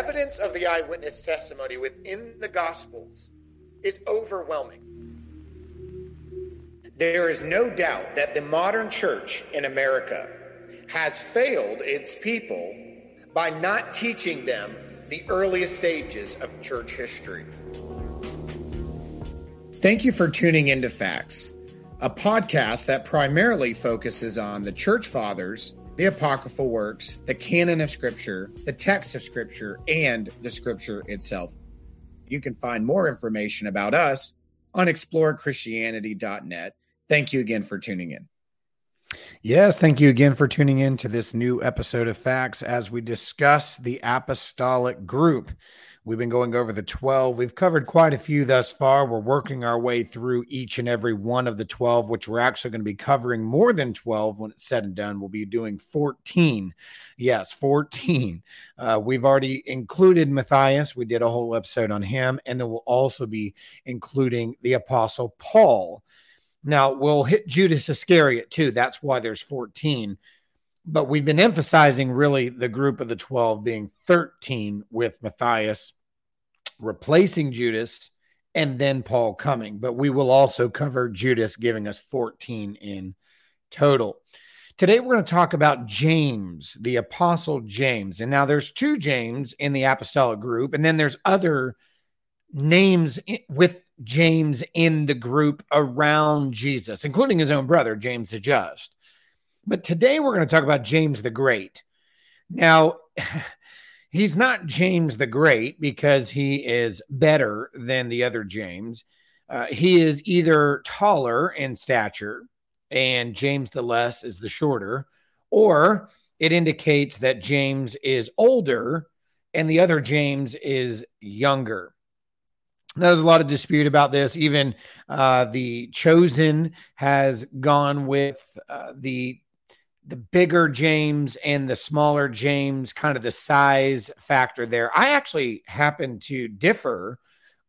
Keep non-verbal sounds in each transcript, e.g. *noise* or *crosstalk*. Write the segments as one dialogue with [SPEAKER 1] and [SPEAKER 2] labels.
[SPEAKER 1] evidence of the eyewitness testimony within the Gospels is overwhelming. There is no doubt that the modern church in America has failed its people by not teaching them the earliest stages of church history. Thank you for tuning into Facts, a podcast that primarily focuses on the church fathers the apocryphal works, the canon of scripture, the text of scripture, and the scripture itself. You can find more information about us on explorechristianity.net. Thank you again for tuning in.
[SPEAKER 2] Yes, thank you again for tuning in to this new episode of Facts as we discuss the apostolic group. We've been going over the 12. We've covered quite a few thus far. We're working our way through each and every one of the 12, which we're actually going to be covering more than 12 when it's said and done. We'll be doing 14. Yes, 14. Uh, we've already included Matthias. We did a whole episode on him. And then we'll also be including the Apostle Paul. Now, we'll hit Judas Iscariot too. That's why there's 14 but we've been emphasizing really the group of the 12 being 13 with Matthias replacing Judas and then Paul coming. But we will also cover Judas giving us 14 in total. Today we're going to talk about James, the apostle James. And now there's two James in the apostolic group and then there's other names with James in the group around Jesus, including his own brother James the Just. But today we're going to talk about James the Great. Now, *laughs* he's not James the Great because he is better than the other James. Uh, he is either taller in stature, and James the Less is the shorter, or it indicates that James is older and the other James is younger. Now, there's a lot of dispute about this. Even uh, the chosen has gone with uh, the the bigger James and the smaller James, kind of the size factor there. I actually happen to differ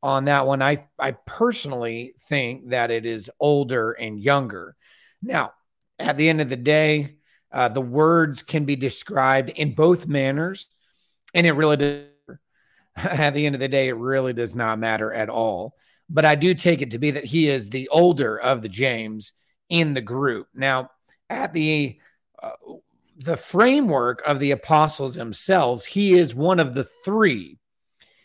[SPEAKER 2] on that one. I I personally think that it is older and younger. Now, at the end of the day, uh, the words can be described in both manners, and it really does. *laughs* At the end of the day, it really does not matter at all. But I do take it to be that he is the older of the James in the group. Now, at the Uh, the framework of the apostles themselves, he is one of the three.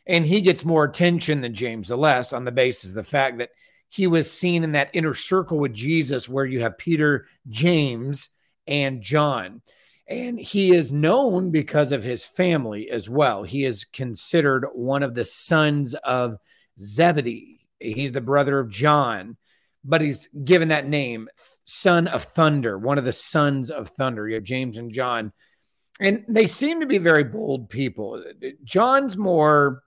[SPEAKER 2] And he gets more attention than James the Less on the basis of the fact that he was seen in that inner circle with Jesus where you have Peter, James, and John. And he is known because of his family as well. He is considered one of the sons of Zebedee. He's the brother of John but he's given that name, son of thunder, one of the sons of thunder. You have James and John, and they seem to be very bold people. John's more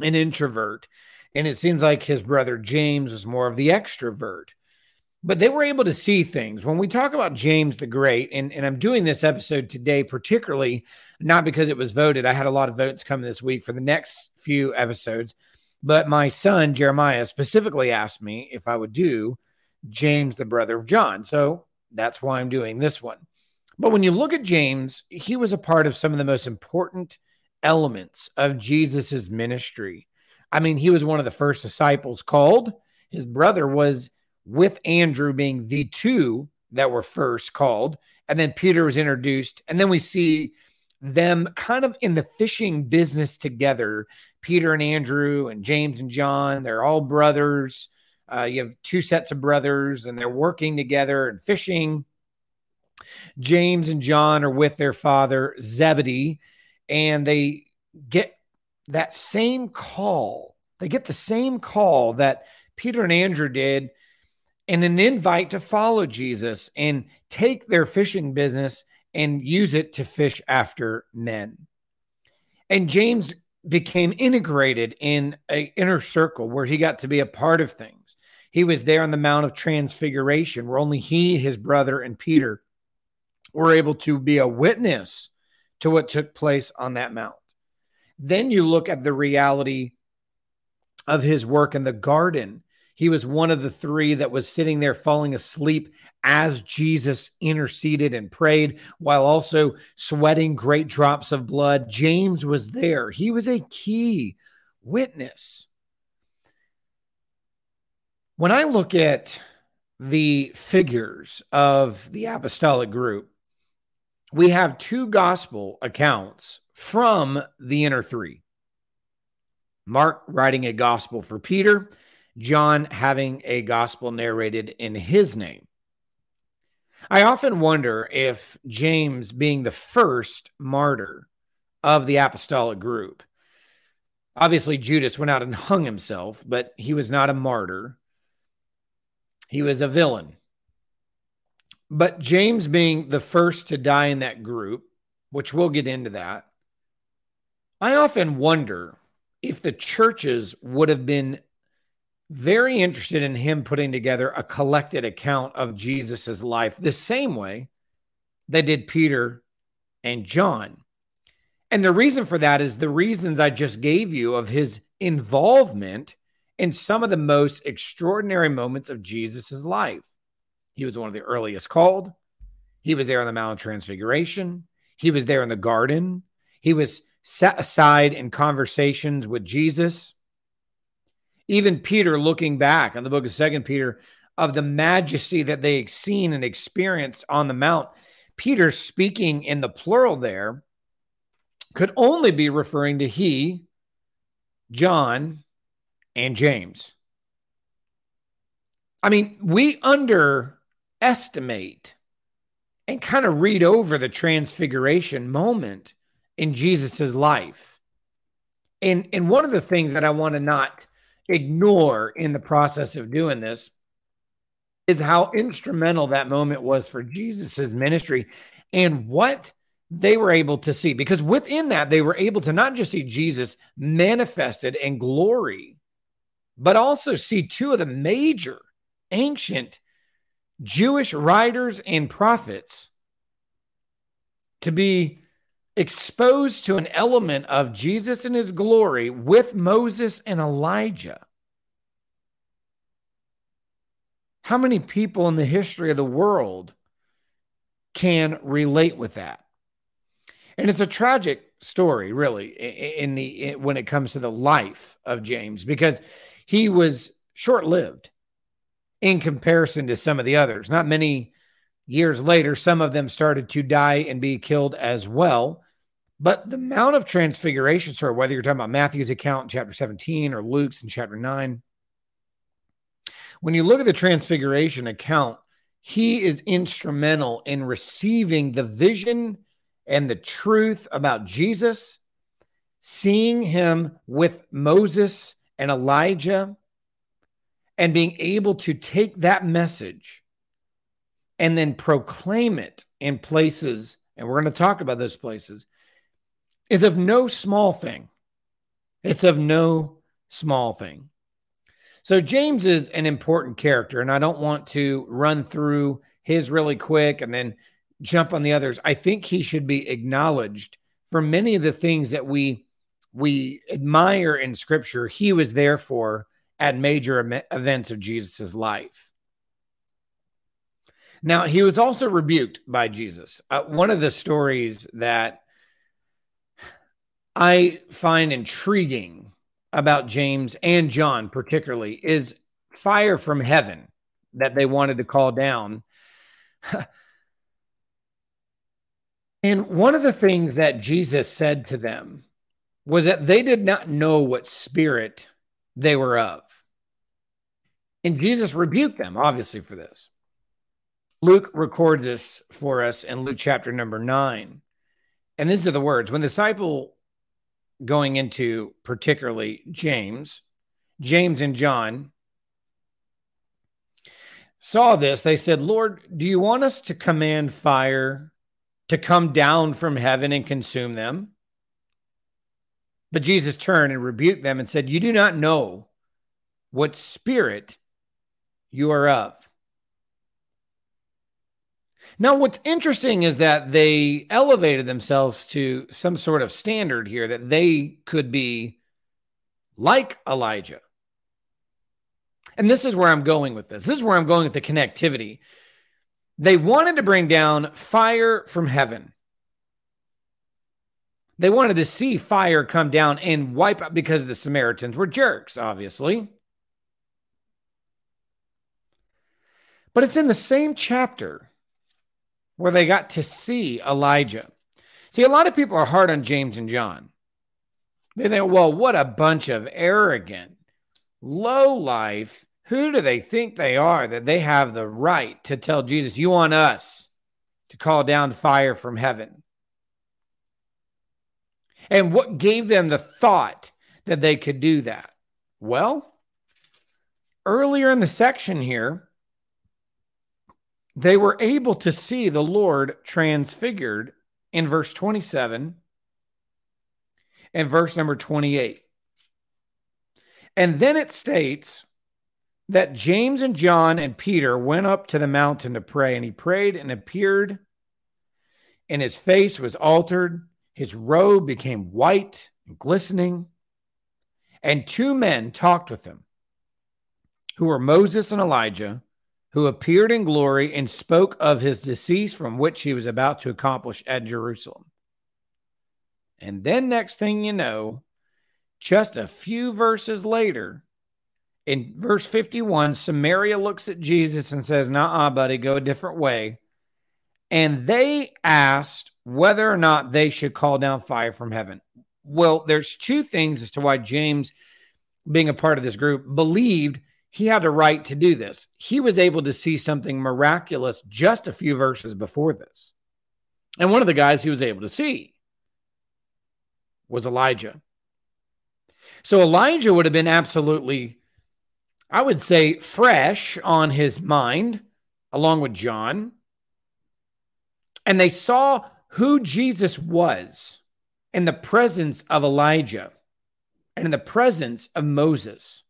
[SPEAKER 2] an introvert, and it seems like his brother James is more of the extrovert. But they were able to see things. When we talk about James the Great, and, and I'm doing this episode today, particularly not because it was voted. I had a lot of votes come this week for the next few episodes but my son, Jeremiah, specifically asked me if I would do James, the brother of John. So that's why I'm doing this one. But when you look at James, he was a part of some of the most important elements of Jesus's ministry. I mean, he was one of the first disciples called. His brother was with Andrew being the two that were first called. And then Peter was introduced. And then we see them kind of in the fishing business together. Peter and Andrew and James and John, they're all brothers. Uh, you have two sets of brothers and they're working together and fishing. James and John are with their father, Zebedee, and they get that same call. They get the same call that Peter and Andrew did and an invite to follow Jesus and take their fishing business and use it to fish after men. And James became integrated in an inner circle where he got to be a part of things. He was there on the Mount of Transfiguration, where only he, his brother, and Peter were able to be a witness to what took place on that mount. Then you look at the reality of his work in the garden. He was one of the three that was sitting there falling asleep as Jesus interceded and prayed while also sweating great drops of blood. James was there. He was a key witness. When I look at the figures of the apostolic group, we have two gospel accounts from the inner three. Mark writing a gospel for Peter, John having a gospel narrated in his name. I often wonder if James, being the first martyr of the apostolic group, obviously Judas went out and hung himself, but he was not a martyr. He was a villain. But James being the first to die in that group, which we'll get into that, I often wonder if the churches would have been very interested in him putting together a collected account of Jesus's life the same way they did Peter and John. And the reason for that is the reasons I just gave you of his involvement in some of the most extraordinary moments of Jesus's life. He was one of the earliest called. He was there on the Mount of Transfiguration. He was there in the garden. He was set aside in conversations with Jesus. Even Peter looking back on the book of Second Peter of the majesty that they had seen and experienced on the mount. Peter speaking in the plural there could only be referring to he, John, and James. I mean, we underestimate and kind of read over the transfiguration moment in Jesus's life. And and one of the things that I want to not ignore in the process of doing this is how instrumental that moment was for Jesus's ministry and what they were able to see. Because within that they were able to not just see Jesus manifested in glory but also see two of the major ancient Jewish writers and prophets to be exposed to an element of Jesus and his glory with Moses and Elijah. How many people in the history of the world can relate with that? And it's a tragic story, really, in the when it comes to the life of James, because he was short-lived in comparison to some of the others. Not many years later, some of them started to die and be killed as well. But the Mount of Transfiguration story, whether you're talking about Matthew's account in chapter 17 or Luke's in chapter 9, when you look at the Transfiguration account, he is instrumental in receiving the vision and the truth about Jesus, seeing him with Moses and Elijah, and being able to take that message and then proclaim it in places, and we're going to talk about those places is of no small thing. It's of no small thing. So James is an important character, and I don't want to run through his really quick and then jump on the others. I think he should be acknowledged for many of the things that we we admire in Scripture. He was there for at major events of Jesus's life. Now he was also rebuked by Jesus. Uh, one of the stories that I find intriguing about James and John, particularly, is fire from heaven that they wanted to call down. *laughs* and one of the things that Jesus said to them was that they did not know what spirit they were of. And Jesus rebuked them, obviously, for this. Luke records this for us in Luke chapter number nine. And these are the words when the disciple going into particularly James, James and John saw this. They said, Lord, do you want us to command fire to come down from heaven and consume them? But Jesus turned and rebuked them and said, You do not know what spirit you are of. Now, what's interesting is that they elevated themselves to some sort of standard here that they could be like Elijah. And this is where I'm going with this. This is where I'm going with the connectivity. They wanted to bring down fire from heaven. They wanted to see fire come down and wipe out because the Samaritans were jerks, obviously. But it's in the same chapter where they got to see Elijah. See, a lot of people are hard on James and John. They think, well, what a bunch of arrogant, low life. Who do they think they are that they have the right to tell Jesus, you want us to call down fire from heaven? And what gave them the thought that they could do that? Well, earlier in the section here, they were able to see the Lord transfigured in verse 27 and verse number 28. And then it states that James and John and Peter went up to the mountain to pray, and he prayed and appeared, and his face was altered. His robe became white and glistening. And two men talked with him, who were Moses and Elijah who appeared in glory and spoke of his decease from which he was about to accomplish at Jerusalem. And then, next thing you know, just a few verses later, in verse 51, Samaria looks at Jesus and says, Nah, buddy, go a different way. And they asked whether or not they should call down fire from heaven. Well, there's two things as to why James, being a part of this group, believed he had a right to do this. He was able to see something miraculous just a few verses before this. And one of the guys he was able to see was Elijah. So Elijah would have been absolutely, I would say, fresh on his mind, along with John. And they saw who Jesus was in the presence of Elijah and in the presence of Moses.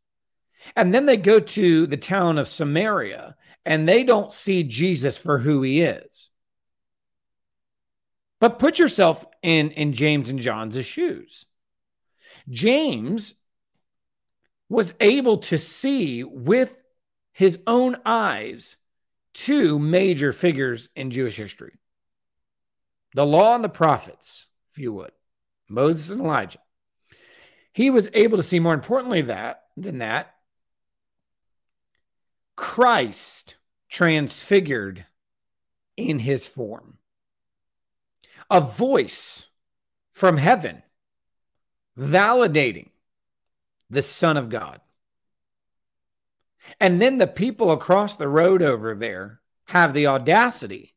[SPEAKER 2] And then they go to the town of Samaria and they don't see Jesus for who he is. But put yourself in, in James and John's shoes. James was able to see with his own eyes two major figures in Jewish history the law and the prophets, if you would, Moses and Elijah. He was able to see more importantly that than that Christ transfigured in his form. A voice from heaven validating the Son of God. And then the people across the road over there have the audacity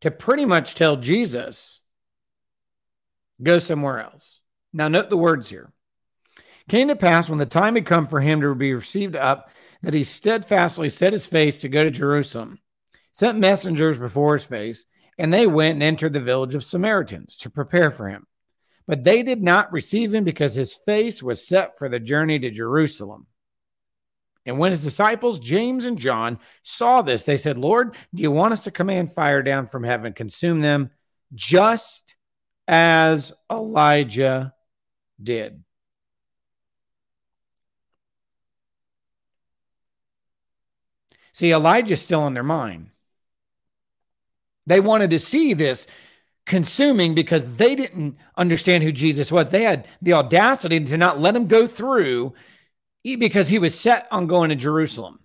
[SPEAKER 2] to pretty much tell Jesus, go somewhere else. Now, note the words here. Came to pass when the time had come for him to be received up that he steadfastly set his face to go to Jerusalem, sent messengers before his face, and they went and entered the village of Samaritans to prepare for him. But they did not receive him because his face was set for the journey to Jerusalem. And when his disciples, James and John, saw this, they said, Lord, do you want us to command fire down from heaven, consume them, just as Elijah did? See, Elijah's still in their mind. They wanted to see this consuming because they didn't understand who Jesus was. They had the audacity to not let him go through because he was set on going to Jerusalem.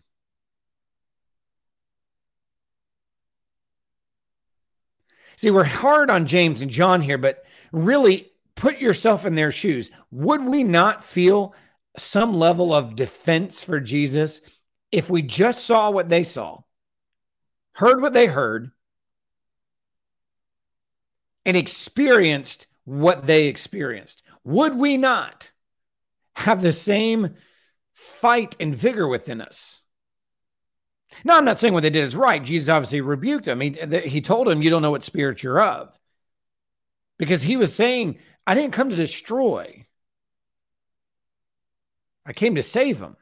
[SPEAKER 2] See, we're hard on James and John here, but really put yourself in their shoes. Would we not feel some level of defense for Jesus if we just saw what they saw, heard what they heard, and experienced what they experienced, would we not have the same fight and vigor within us? Now, I'm not saying what they did is right. Jesus obviously rebuked them. He, he told him, You don't know what spirit you're of. Because he was saying, I didn't come to destroy, I came to save them.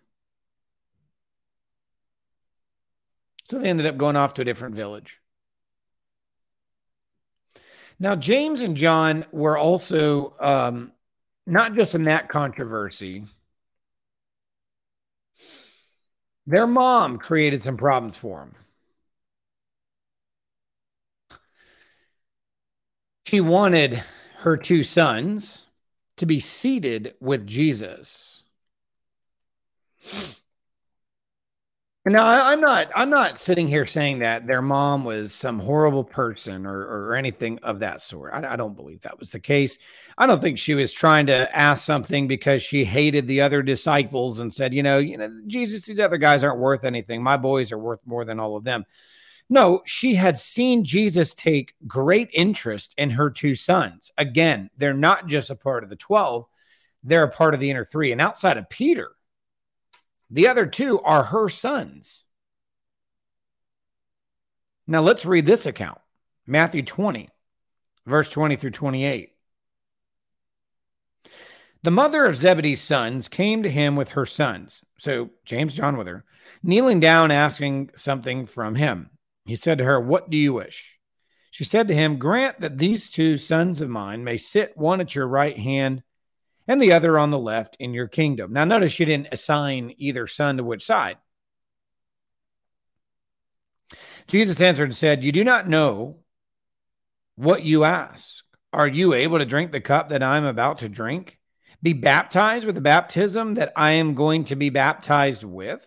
[SPEAKER 2] So they ended up going off to a different village. Now, James and John were also um, not just in that controversy, Their mom created some problems for them. She wanted her two sons to be seated with Jesus. Now I, am not I'm not sitting here saying that their mom was some horrible person or, or anything of that sort. I, I don't believe that was the case. I don't think she was trying to ask something because she hated the other disciples and said, you know, you know, Jesus, these other guys aren't worth anything. My boys are worth more than all of them. No, she had seen Jesus take great interest in her two sons. Again, they're not just a part of the 12, they're a part of the inner three. And outside of Peter, the other two are her sons. Now let's read this account Matthew 20, verse 20 through 28. The mother of Zebedee's sons came to him with her sons. So James, John with her, kneeling down, asking something from him. He said to her, What do you wish? She said to him, Grant that these two sons of mine may sit one at your right hand and the other on the left in your kingdom. Now, notice you didn't assign either son to which side. Jesus answered and said, You do not know what you ask. Are you able to drink the cup that I'm about to drink? Be baptized with the baptism that I am going to be baptized with?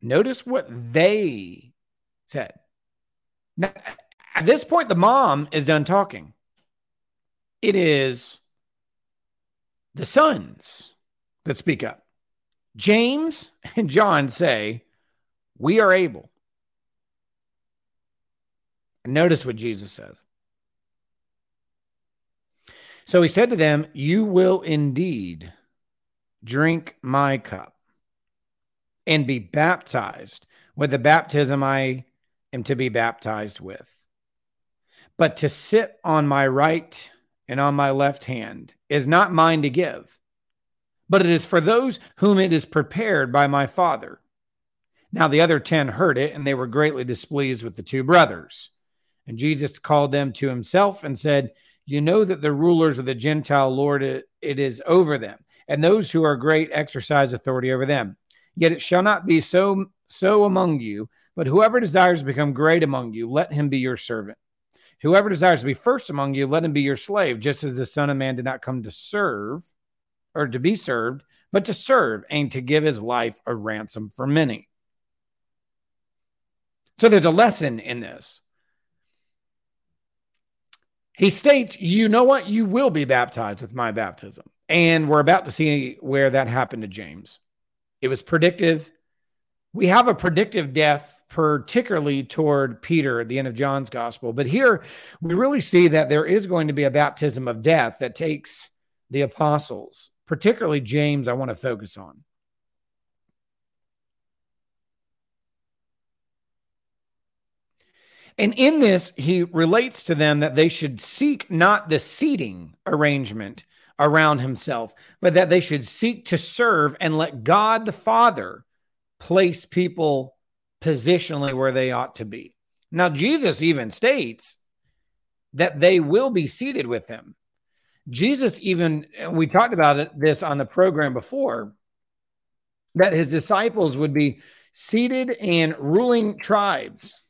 [SPEAKER 2] Notice what they said. Now, at this point, the mom is done talking. It is the sons that speak up. James and John say, We are able. And notice what Jesus says. So he said to them, You will indeed drink my cup and be baptized with the baptism I am to be baptized with. But to sit on my right and on my left hand is not mine to give, but it is for those whom it is prepared by my Father. Now the other ten heard it, and they were greatly displeased with the two brothers. And Jesus called them to himself and said, You know that the rulers of the Gentile Lord it is over them, and those who are great exercise authority over them. Yet it shall not be so so among you, but whoever desires to become great among you, let him be your servant. Whoever desires to be first among you, let him be your slave, just as the Son of Man did not come to serve or to be served, but to serve and to give his life a ransom for many. So there's a lesson in this. He states, You know what? You will be baptized with my baptism. And we're about to see where that happened to James. It was predictive. We have a predictive death, particularly toward Peter at the end of John's gospel. But here we really see that there is going to be a baptism of death that takes the apostles, particularly James, I want to focus on. And in this, he relates to them that they should seek not the seating arrangement around himself, but that they should seek to serve and let God the Father place people positionally where they ought to be. Now, Jesus even states that they will be seated with him. Jesus even, we talked about it, this on the program before, that his disciples would be seated in ruling tribes.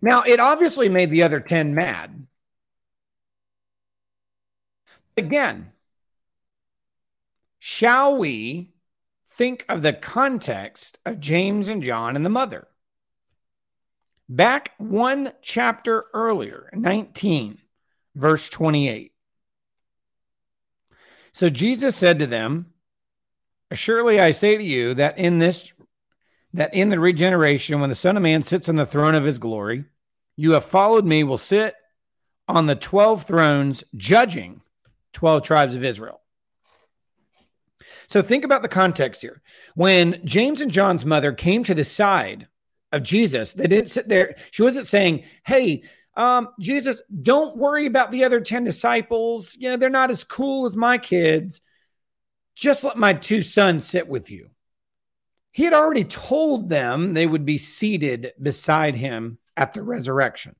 [SPEAKER 2] Now, it obviously made the other 10 mad Again, shall we think of the context of James and John and the mother? Back one chapter earlier, 19, verse 28. So Jesus said to them, Surely I say to you that in this that in the regeneration, when the Son of Man sits on the throne of his glory, you have followed me, will sit on the 12 thrones, judging 12 tribes of Israel. So think about the context here. When James and John's mother came to the side of Jesus, they didn't sit there. She wasn't saying, Hey, um, Jesus, don't worry about the other 10 disciples. You know, they're not as cool as my kids. Just let my two sons sit with you. He had already told them they would be seated beside him at the resurrection,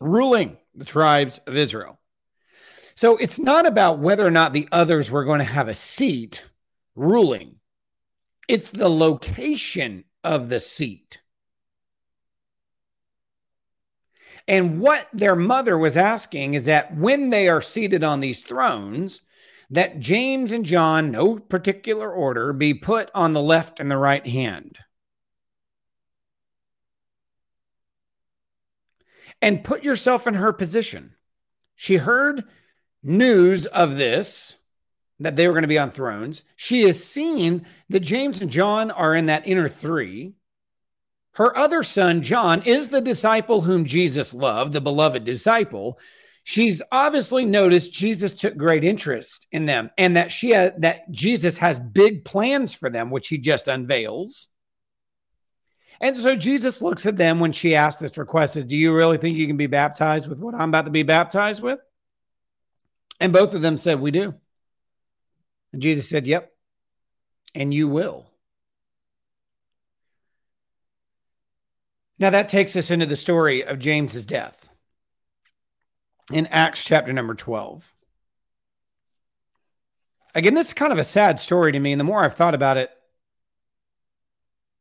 [SPEAKER 2] ruling the tribes of Israel. So it's not about whether or not the others were going to have a seat ruling, it's the location of the seat. And what their mother was asking is that when they are seated on these thrones, that James and John, no particular order, be put on the left and the right hand. And put yourself in her position. She heard news of this, that they were going to be on thrones. She has seen that James and John are in that inner three. Her other son, John, is the disciple whom Jesus loved, the beloved disciple. She's obviously noticed Jesus took great interest in them and that she that Jesus has big plans for them, which he just unveils. And so Jesus looks at them when she asks this request is, Do you really think you can be baptized with what I'm about to be baptized with? And both of them said, We do. And Jesus said, Yep. And you will. Now that takes us into the story of James's death in Acts chapter number 12. Again, this is kind of a sad story to me. And the more I've thought about it,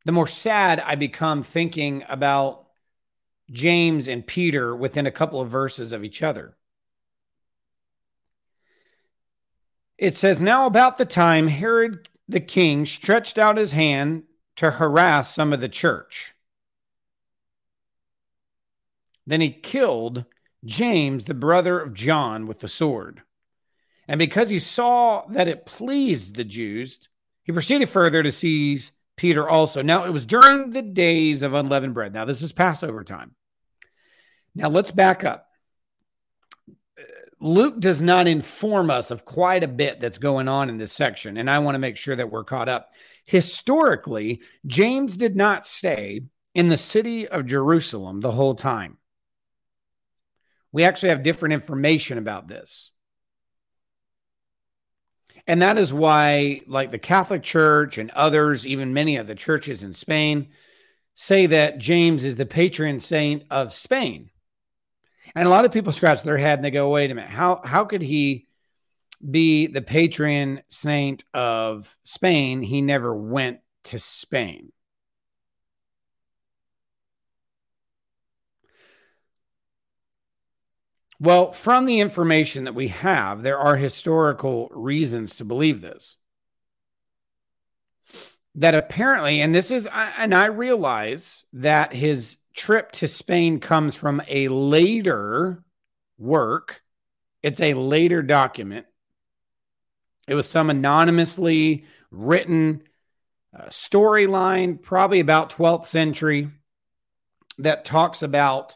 [SPEAKER 2] the more sad I become thinking about James and Peter within a couple of verses of each other. It says, Now about the time Herod the king stretched out his hand to harass some of the church. Then he killed James, the brother of John, with the sword. And because he saw that it pleased the Jews, he proceeded further to seize Peter also. Now, it was during the days of unleavened bread. Now, this is Passover time. Now, let's back up. Luke does not inform us of quite a bit that's going on in this section, and I want to make sure that we're caught up. Historically, James did not stay in the city of Jerusalem the whole time. We actually have different information about this. And that is why, like the Catholic Church and others, even many of the churches in Spain, say that James is the patron saint of Spain. And a lot of people scratch their head and they go, wait a minute, how, how could he be the patron saint of Spain? He never went to Spain. Well, from the information that we have, there are historical reasons to believe this. That apparently, and this is, and I realize that his trip to Spain comes from a later work, it's a later document. It was some anonymously written uh, storyline, probably about 12th century, that talks about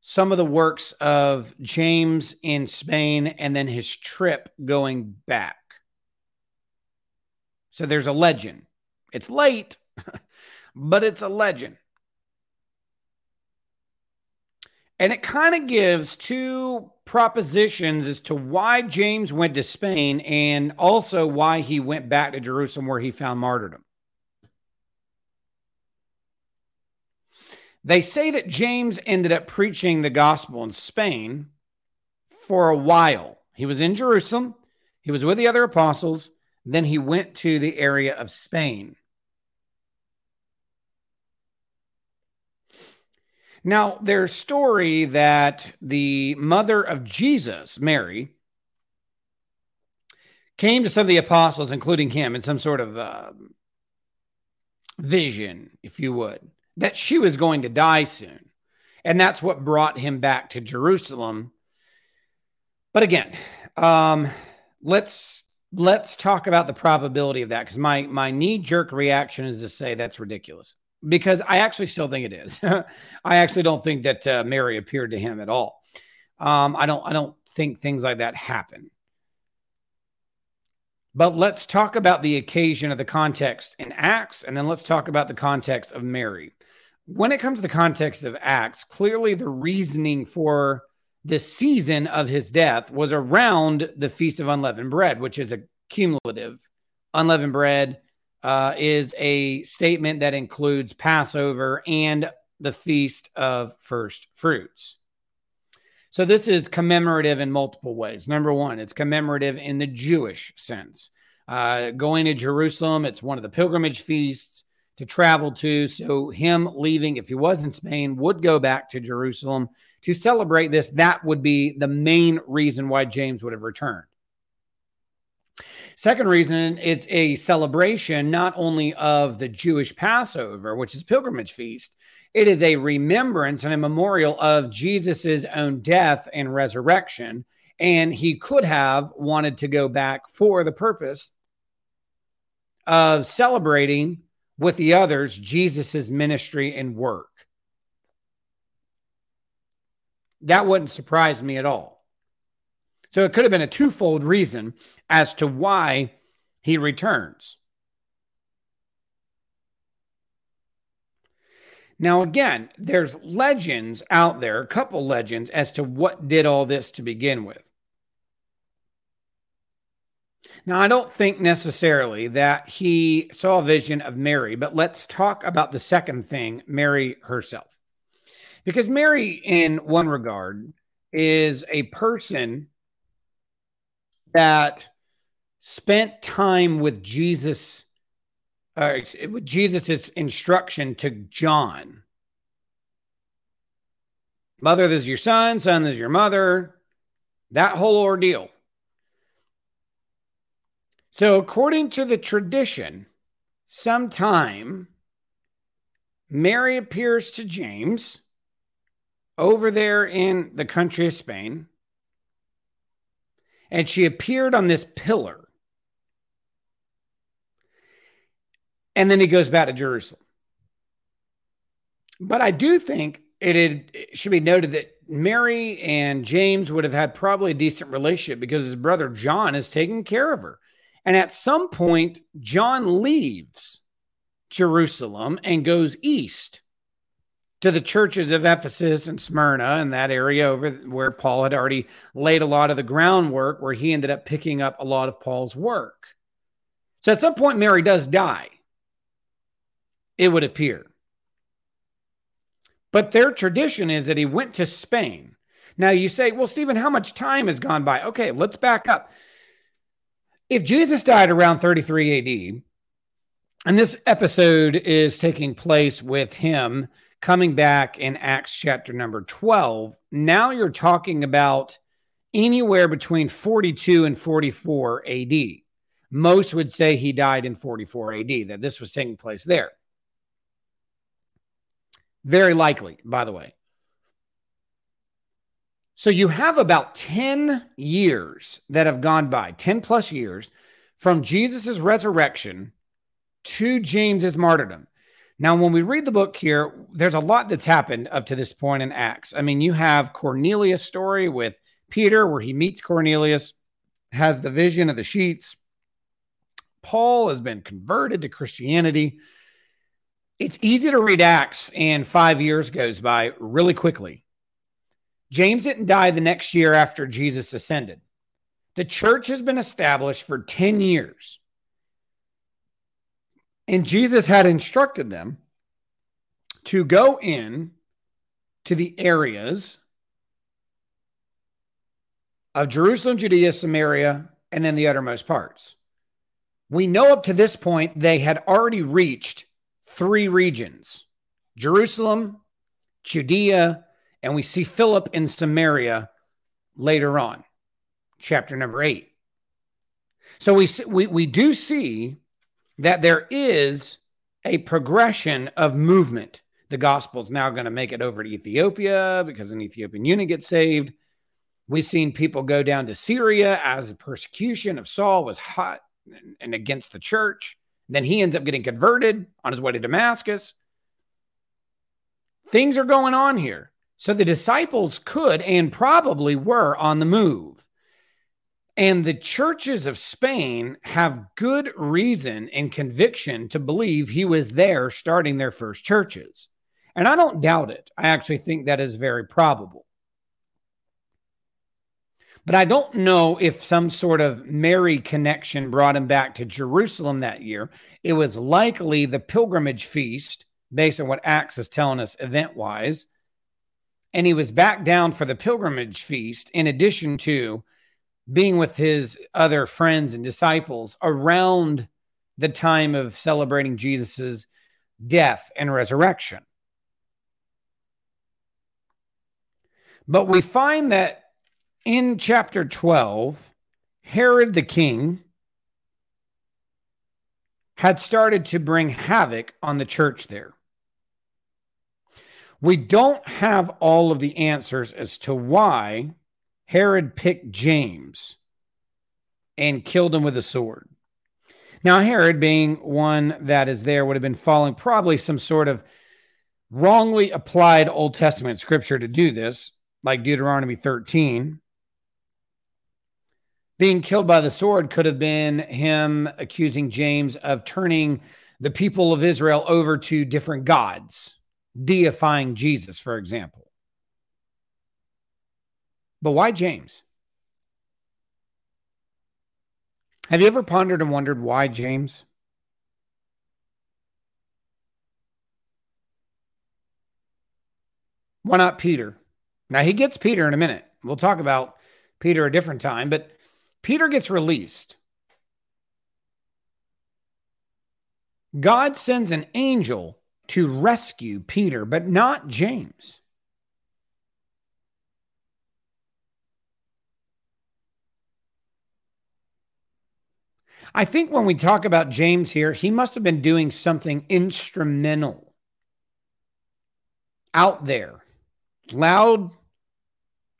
[SPEAKER 2] some of the works of James in Spain and then his trip going back. So there's a legend. It's late, *laughs* but it's a legend. And it kind of gives two propositions as to why James went to Spain and also why he went back to Jerusalem where he found martyrdom. They say that James ended up preaching the gospel in Spain for a while. He was in Jerusalem, he was with the other apostles, then he went to the area of Spain. Now, there's story that the mother of Jesus, Mary, came to some of the apostles, including him, in some sort of uh, vision, if you would that she was going to die soon. And that's what brought him back to Jerusalem. But again, um, let's let's talk about the probability of that because my my knee jerk reaction is to say that's ridiculous because I actually still think it is. *laughs* I actually don't think that uh, Mary appeared to him at all. Um, I don't I don't think things like that happen. But let's talk about the occasion of the context in Acts, and then let's talk about the context of Mary when it comes to the context of Acts, clearly the reasoning for the season of his death was around the Feast of Unleavened Bread, which is a cumulative. Unleavened bread uh, is a statement that includes Passover and the Feast of First Fruits. So this is commemorative in multiple ways. Number one, it's commemorative in the Jewish sense. Uh, going to Jerusalem, it's one of the pilgrimage feasts to travel to. So him leaving, if he was in Spain, would go back to Jerusalem to celebrate this. That would be the main reason why James would have returned. Second reason, it's a celebration not only of the Jewish Passover, which is pilgrimage feast, it is a remembrance and a memorial of Jesus's own death and resurrection. And he could have wanted to go back for the purpose of celebrating with the others Jesus's ministry and work. That wouldn't surprise me at all. So it could have been a twofold reason as to why he returns. Now, again, there's legends out there, a couple legends as to what did all this to begin with. Now, I don't think necessarily that he saw a vision of Mary, but let's talk about the second thing, Mary herself. Because Mary, in one regard, is a person that spent time with Jesus, uh, with Jesus's instruction to John. Mother is your son, son is your mother, that whole ordeal. So, according to the tradition, sometime Mary appears to James over there in the country of Spain and she appeared on this pillar. And then he goes back to Jerusalem. But I do think it, it should be noted that Mary and James would have had probably a decent relationship because his brother John is taking care of her. And at some point, John leaves Jerusalem and goes east to the churches of Ephesus and Smyrna and that area over where Paul had already laid a lot of the groundwork, where he ended up picking up a lot of Paul's work. So at some point, Mary does die, it would appear. But their tradition is that he went to Spain. Now you say, well, Stephen, how much time has gone by? Okay, let's back up. If Jesus died around 33 AD, and this episode is taking place with him coming back in Acts chapter number 12, now you're talking about anywhere between 42 and 44 AD. Most would say he died in 44 AD, that this was taking place there. Very likely, by the way. So you have about 10 years that have gone by, 10 plus years from Jesus' resurrection to James's martyrdom. Now, when we read the book here, there's a lot that's happened up to this point in Acts. I mean, you have Cornelius' story with Peter, where he meets Cornelius, has the vision of the sheets. Paul has been converted to Christianity. It's easy to read Acts, and five years goes by really quickly. James didn't die the next year after Jesus ascended. The church has been established for 10 years. And Jesus had instructed them to go in to the areas of Jerusalem, Judea, Samaria, and then the uttermost parts. We know up to this point they had already reached three regions Jerusalem, Judea, and we see Philip in Samaria later on, chapter number eight. So we, we, we do see that there is a progression of movement. The gospel is now going to make it over to Ethiopia because an Ethiopian eunuch gets saved. We've seen people go down to Syria as the persecution of Saul was hot and against the church. Then he ends up getting converted on his way to Damascus. Things are going on here. So the disciples could and probably were on the move. And the churches of Spain have good reason and conviction to believe he was there starting their first churches. And I don't doubt it. I actually think that is very probable. But I don't know if some sort of Mary connection brought him back to Jerusalem that year. It was likely the pilgrimage feast, based on what Acts is telling us event wise. and he was back down for the pilgrimage feast, in addition to being with his other friends and disciples around the time of celebrating Jesus's death and resurrection. But we find that in chapter 12, Herod the king had started to bring havoc on the church there. We don't have all of the answers as to why Herod picked James and killed him with a sword. Now, Herod, being one that is there, would have been following probably some sort of wrongly applied Old Testament scripture to do this, like Deuteronomy 13. Being killed by the sword could have been him accusing James of turning the people of Israel over to different gods deifying Jesus, for example. But why James? Have you ever pondered and wondered why James? Why not Peter? Now he gets Peter in a minute. We'll talk about Peter a different time, but Peter gets released. God sends an angel to rescue Peter, but not James. I think when we talk about James here, he must have been doing something instrumental out there, loud,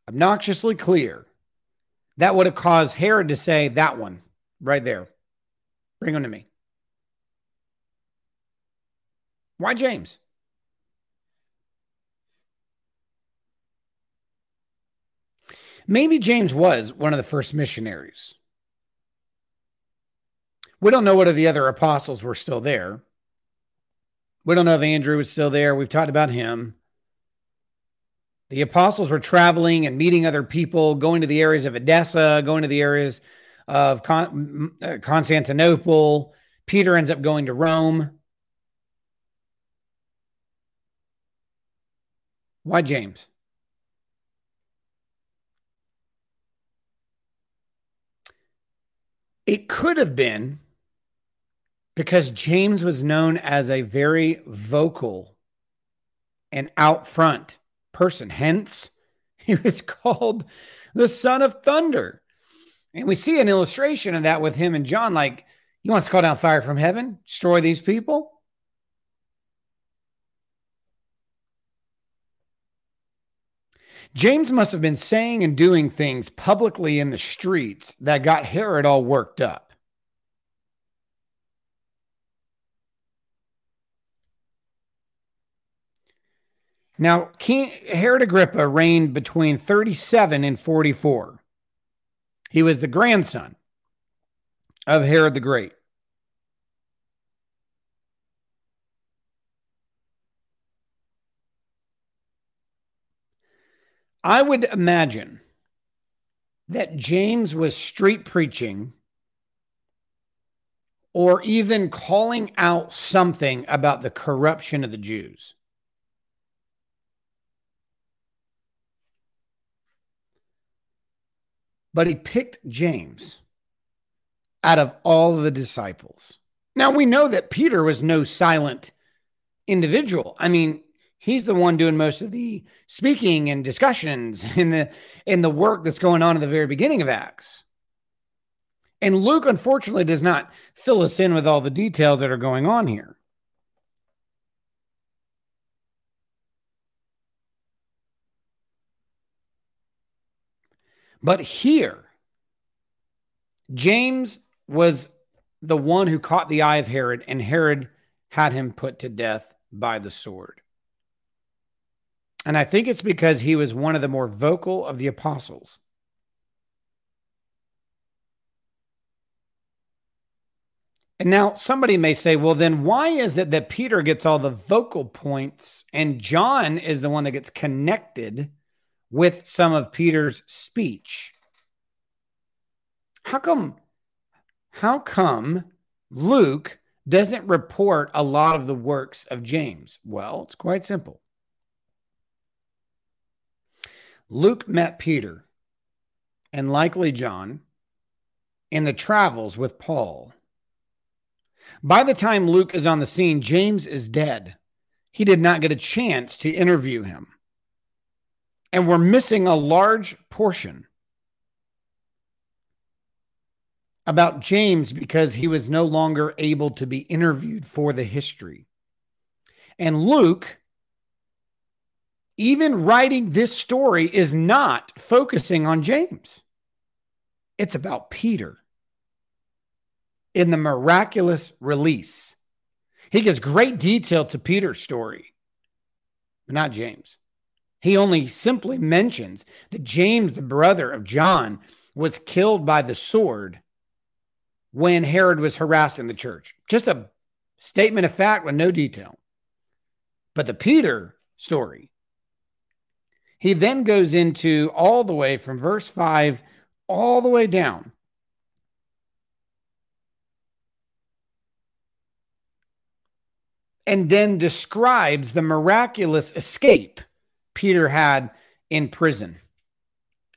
[SPEAKER 2] obnoxiously clear. That would have caused Herod to say, That one right there, bring him to me. Why James? Maybe James was one of the first missionaries. We don't know whether the other apostles were still there. We don't know if Andrew was still there. We've talked about him. The apostles were traveling and meeting other people, going to the areas of Edessa, going to the areas of Con- uh, Constantinople. Peter ends up going to Rome. Why James? It could have been because James was known as a very vocal and out front person. Hence, *laughs* he was called the son of thunder. And we see an illustration of that with him and John. Like, you want to call down fire from heaven, destroy these people? James must have been saying and doing things publicly in the streets that got Herod all worked up. Now, King Herod Agrippa reigned between 37 and 44. He was the grandson of Herod the Great. I would imagine that James was street preaching or even calling out something about the corruption of the Jews. But he picked James out of all the disciples. Now we know that Peter was no silent individual. I mean, he's the one doing most of the speaking and discussions *laughs* in the in the work that's going on in the very beginning of acts and luke unfortunately does not fill us in with all the details that are going on here but here james was the one who caught the eye of herod and herod had him put to death by the sword and I think it's because he was one of the more vocal of the apostles. And now somebody may say, well, then why is it that Peter gets all the vocal points and John is the one that gets connected with some of Peter's speech? How come? How come Luke doesn't report a lot of the works of James? Well, it's quite simple. Luke met Peter and likely John in the travels with Paul. By the time Luke is on the scene, James is dead. He did not get a chance to interview him. And we're missing a large portion about James because he was no longer able to be interviewed for the history. And Luke, even writing this story, is not focusing on James. It's about Peter in the miraculous release. He gives great detail to Peter's story, but not James. He only simply mentions that James, the brother of John, was killed by the sword when Herod was harassing the church. Just a statement of fact with no detail. But the Peter story, he then goes into all the way from verse 5 all the way down. And then describes the miraculous escape Peter had in prison.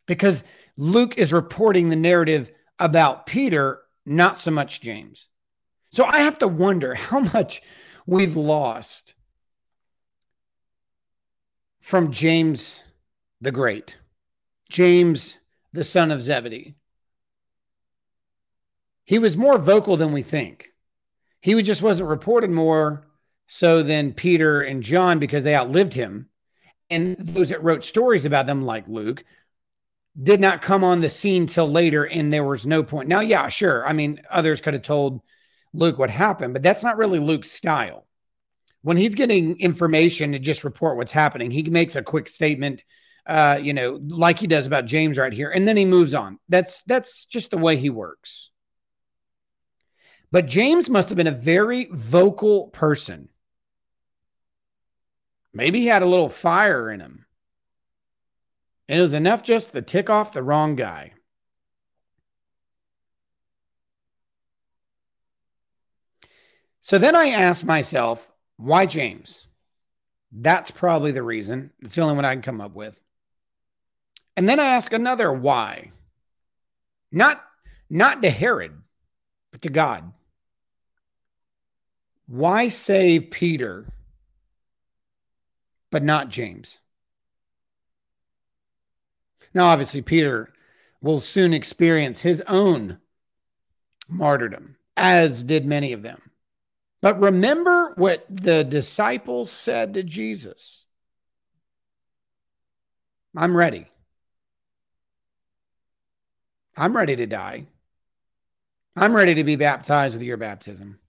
[SPEAKER 2] Because Luke is reporting the narrative about Peter not so much James. So I have to wonder how much we've lost from James the Great, James the son of Zebedee. He was more vocal than we think. He just wasn't reported more so than Peter and John because they outlived him. And those that wrote stories about them, like Luke, did not come on the scene till later and there was no point. Now, yeah, sure. I mean, others could have told Luke what happened, but that's not really Luke's style. When he's getting information to just report what's happening, he makes a quick statement, uh, you know, like he does about James right here, and then he moves on. That's that's just the way he works. But James must have been a very vocal person. Maybe he had a little fire in him. And It was enough just to tick off the wrong guy. So then I asked myself, why James? That's probably the reason. It's the only one I can come up with. And then I ask another why. Not not to Herod, but to God. Why save Peter but not James? Now, obviously, Peter will soon experience his own martyrdom, as did many of them. But remember what the disciples said to Jesus I'm ready. I'm ready to die. I'm ready to be baptized with your baptism.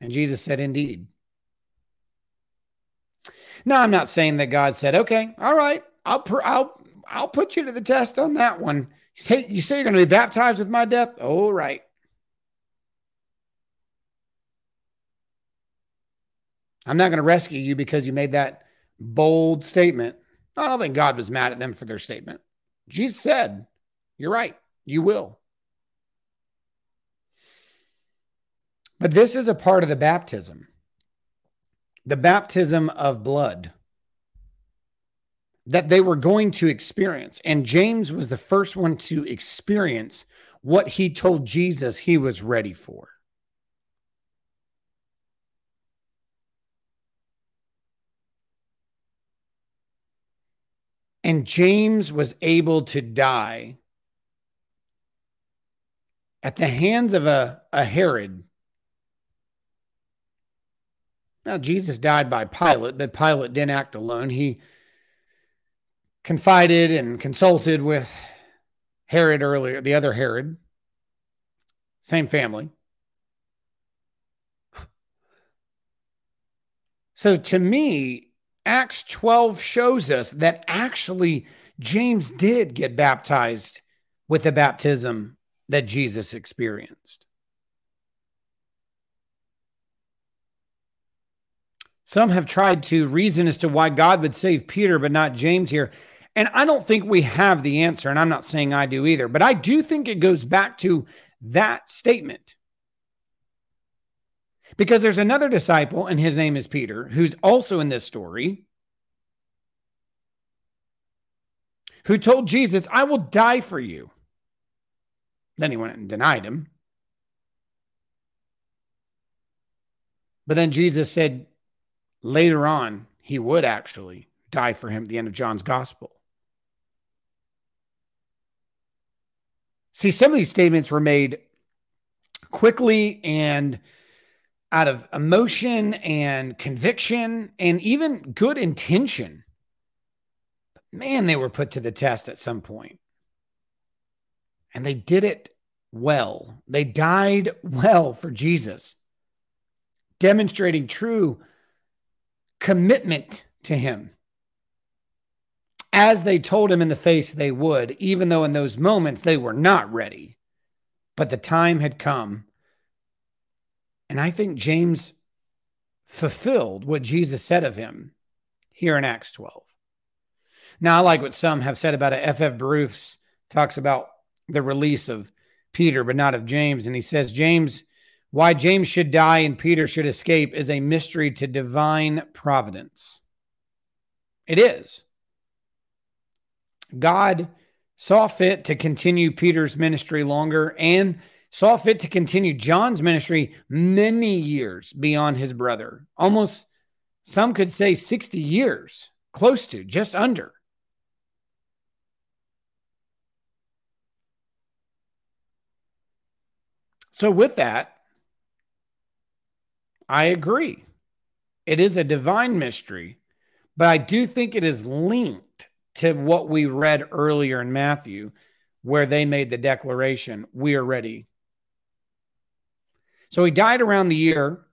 [SPEAKER 2] And Jesus said, Indeed. Now, I'm not saying that God said, Okay, all right, I'll, I'll I'll put you to the test on that one. You say, you say you're going to be baptized with my death? All right. I'm not going to rescue you because you made that bold statement. I don't think God was mad at them for their statement. Jesus said, You're right, you will. But this is a part of the baptism the baptism of blood that they were going to experience. And James was the first one to experience what he told Jesus he was ready for. And James was able to die at the hands of a, a Herod. Now, Jesus died by Pilate, but Pilate didn't act alone. He confided and consulted with Herod earlier, the other Herod, same family. So to me, Acts 12 shows us that actually James did get baptized with the baptism that Jesus experienced. Some have tried to reason as to why God would save Peter but not James here. And I don't think we have the answer. And I'm not saying I do either, but I do think it goes back to that statement. Because there's another disciple, and his name is Peter, who's also in this story. who told Jesus, I will die for you. Then he went and denied him. But then Jesus said later on he would actually die for him at the end of John's gospel. See, some of these statements were made quickly and out of emotion and conviction and even good intention. But man, they were put to the test at some point. And they did it well. They died well for Jesus, demonstrating true commitment to him as they told him in the face they would, even though in those moments they were not ready. But the time had come. And I think James fulfilled what Jesus said of him here in Acts 12. Now, I like what some have said about it. F.F. Bruce talks about the release of Peter, but not of James. And he says, James, why James should die and Peter should escape is a mystery to divine providence. It is. God saw fit to continue Peter's ministry longer and saw fit to continue John's ministry many years beyond his brother. Almost, some could say 60 years, close to, just under. So, with that, I agree. It is a divine mystery, but I do think it is linked to what we read earlier in Matthew, where they made the declaration, We are ready. So he died around the year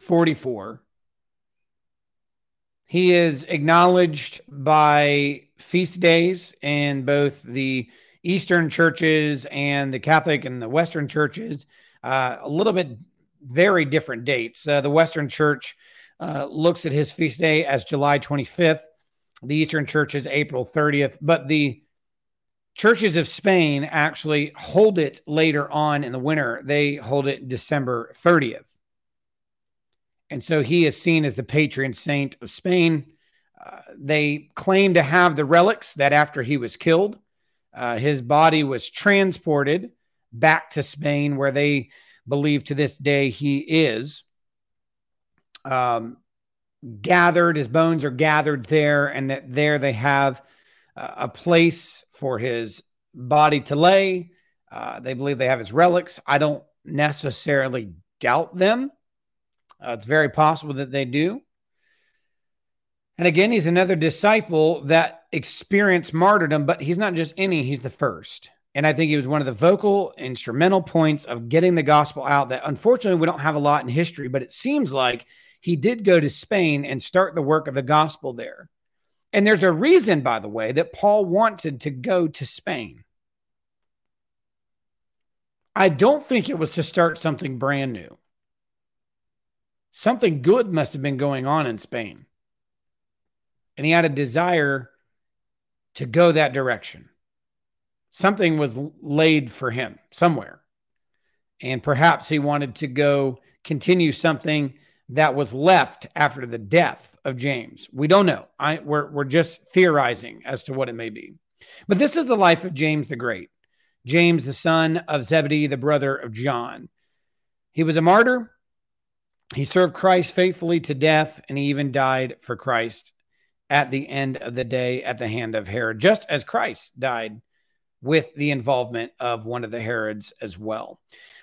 [SPEAKER 2] 44. He is acknowledged by feast days in both the Eastern churches and the Catholic and the Western churches, uh, a little bit very different dates. Uh, the Western church uh, looks at his feast day as July 25th. The Eastern Church is April 30th, but the churches of Spain actually hold it later on in the winter. They hold it December 30th. And so he is seen as the patron saint of Spain. Uh, they claim to have the relics that after he was killed, uh, his body was transported back to Spain, where they believe to this day he is. Um, gathered, his bones are gathered there, and that there they have uh, a place for his body to lay. Uh, they believe they have his relics. I don't necessarily doubt them. Uh, it's very possible that they do. And again, he's another disciple that experienced martyrdom, but he's not just any, he's the first. And I think he was one of the vocal, instrumental points of getting the gospel out that unfortunately we don't have a lot in history, but it seems like he did go to Spain and start the work of the gospel there. And there's a reason, by the way, that Paul wanted to go to Spain. I don't think it was to start something brand new. Something good must have been going on in Spain. And he had a desire to go that direction. Something was laid for him somewhere. And perhaps he wanted to go continue something that was left after the death of James. We don't know. I, we're, we're just theorizing as to what it may be. But this is the life of James the Great. James, the son of Zebedee, the brother of John. He was a martyr. He served Christ faithfully to death, and he even died for Christ at the end of the day at the hand of Herod, just as Christ died with the involvement of one of the Herods as well.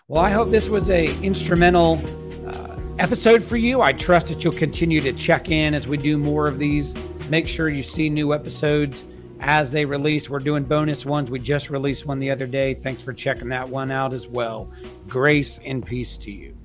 [SPEAKER 2] Well, I hope this was a instrumental uh, episode for you. I trust that you'll continue to check in as we do more of these. Make sure you see new episodes as they release. We're doing bonus ones. We just released one the other day. Thanks for checking that one out as well. Grace and peace to you.